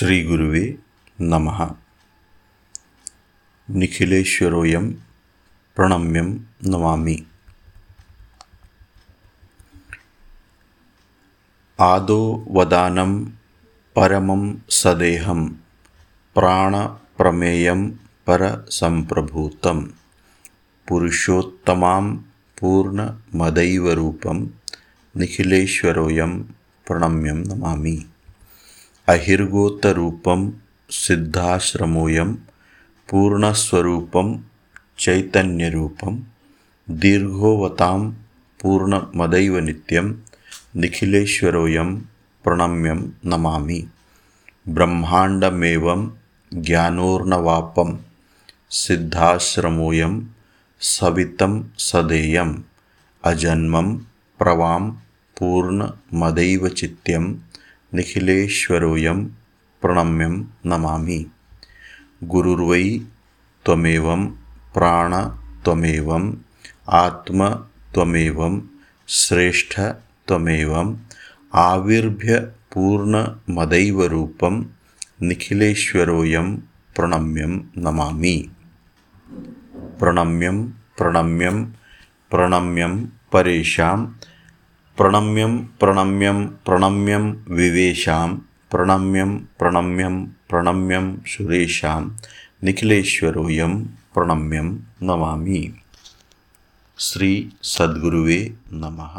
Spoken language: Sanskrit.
श्रीगुरुवे नमः। निखिलेश्वरोऽयं प्रणम्यं नमामि। आदो वदानं परमं सदेहं प्राणप्रमेयं परसम्प्रभूतं पुरुषोत्तमां पूर्णमदैवरूपं निखिलेश्वरोऽयं प्रणम्यं नमामि अहिर्गोतरूपं सिद्धाश्रमोऽयं पूर्णस्वरूपं चैतन्यरूपं दीर्घोवतां पूर्णमदैव नित्यं निखिलेश्वरोऽयं प्रणम्यं नमामि। ब्रह्माण्डमेवं ज्ञानोर्नवापं सिद्धाश्रमोऽयं सवितं सदेयम् अजन्मं प्रवां पूर्णमदैव चित्यं निखिलेश्वरोऽयं प्रणम्यं नमामि। गुरुर्वै त्वमेवं प्राणत्वमेवम् आत्मत्वमेवं श्रेष्ठत्वमेवम् आविर्भ्यपूर्णमदैव रूपं निखिलेश्वरोऽयं प्रणम्यं नमामि। प्रणम्यं प्रणम्यं प्रणम्यं परेषां प्रणम्यं प्रणम्यं प्रणम्यं विवेशां प्रणम्यं प्रणम्यं प्रणम्यं सुरेशां निखिलेश्वरोऽयं प्रणम्यं नमामि। श्रीसद्गुरुवे नमः